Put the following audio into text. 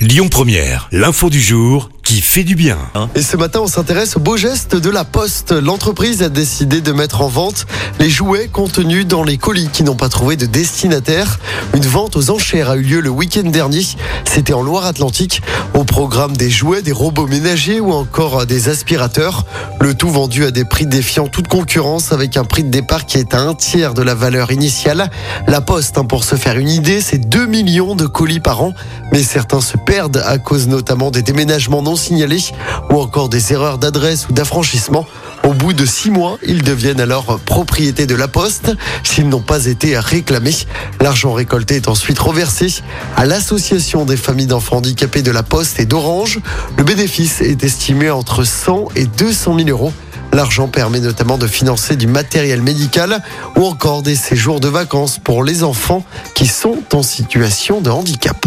Lyon Première, l'info du jour qui fait du bien. Et ce matin, on s'intéresse au beau geste de la Poste. L'entreprise a décidé de mettre en vente les jouets contenus dans les colis qui n'ont pas trouvé de destinataire. Une vente aux enchères a eu lieu le week-end dernier. C'était en Loire-Atlantique. Au programme des jouets, des robots ménagers ou encore des aspirateurs. Le tout vendu à des prix défiant toute concurrence avec un prix de départ qui est à un tiers de la valeur initiale. La Poste, hein, pour se faire une idée, c'est 2 millions de colis par an. Mais certains se perdent à cause notamment des déménagements non signalés ou encore des erreurs d'adresse ou d'affranchissement. Au bout de six mois, ils deviennent alors propriété de la Poste s'ils n'ont pas été réclamés. L'argent récolté est ensuite reversé à l'association des familles d'enfants handicapés de la Poste et d'Orange. Le bénéfice est estimé entre 100 et 200 000 euros. L'argent permet notamment de financer du matériel médical ou encore des séjours de vacances pour les enfants qui sont en situation de handicap.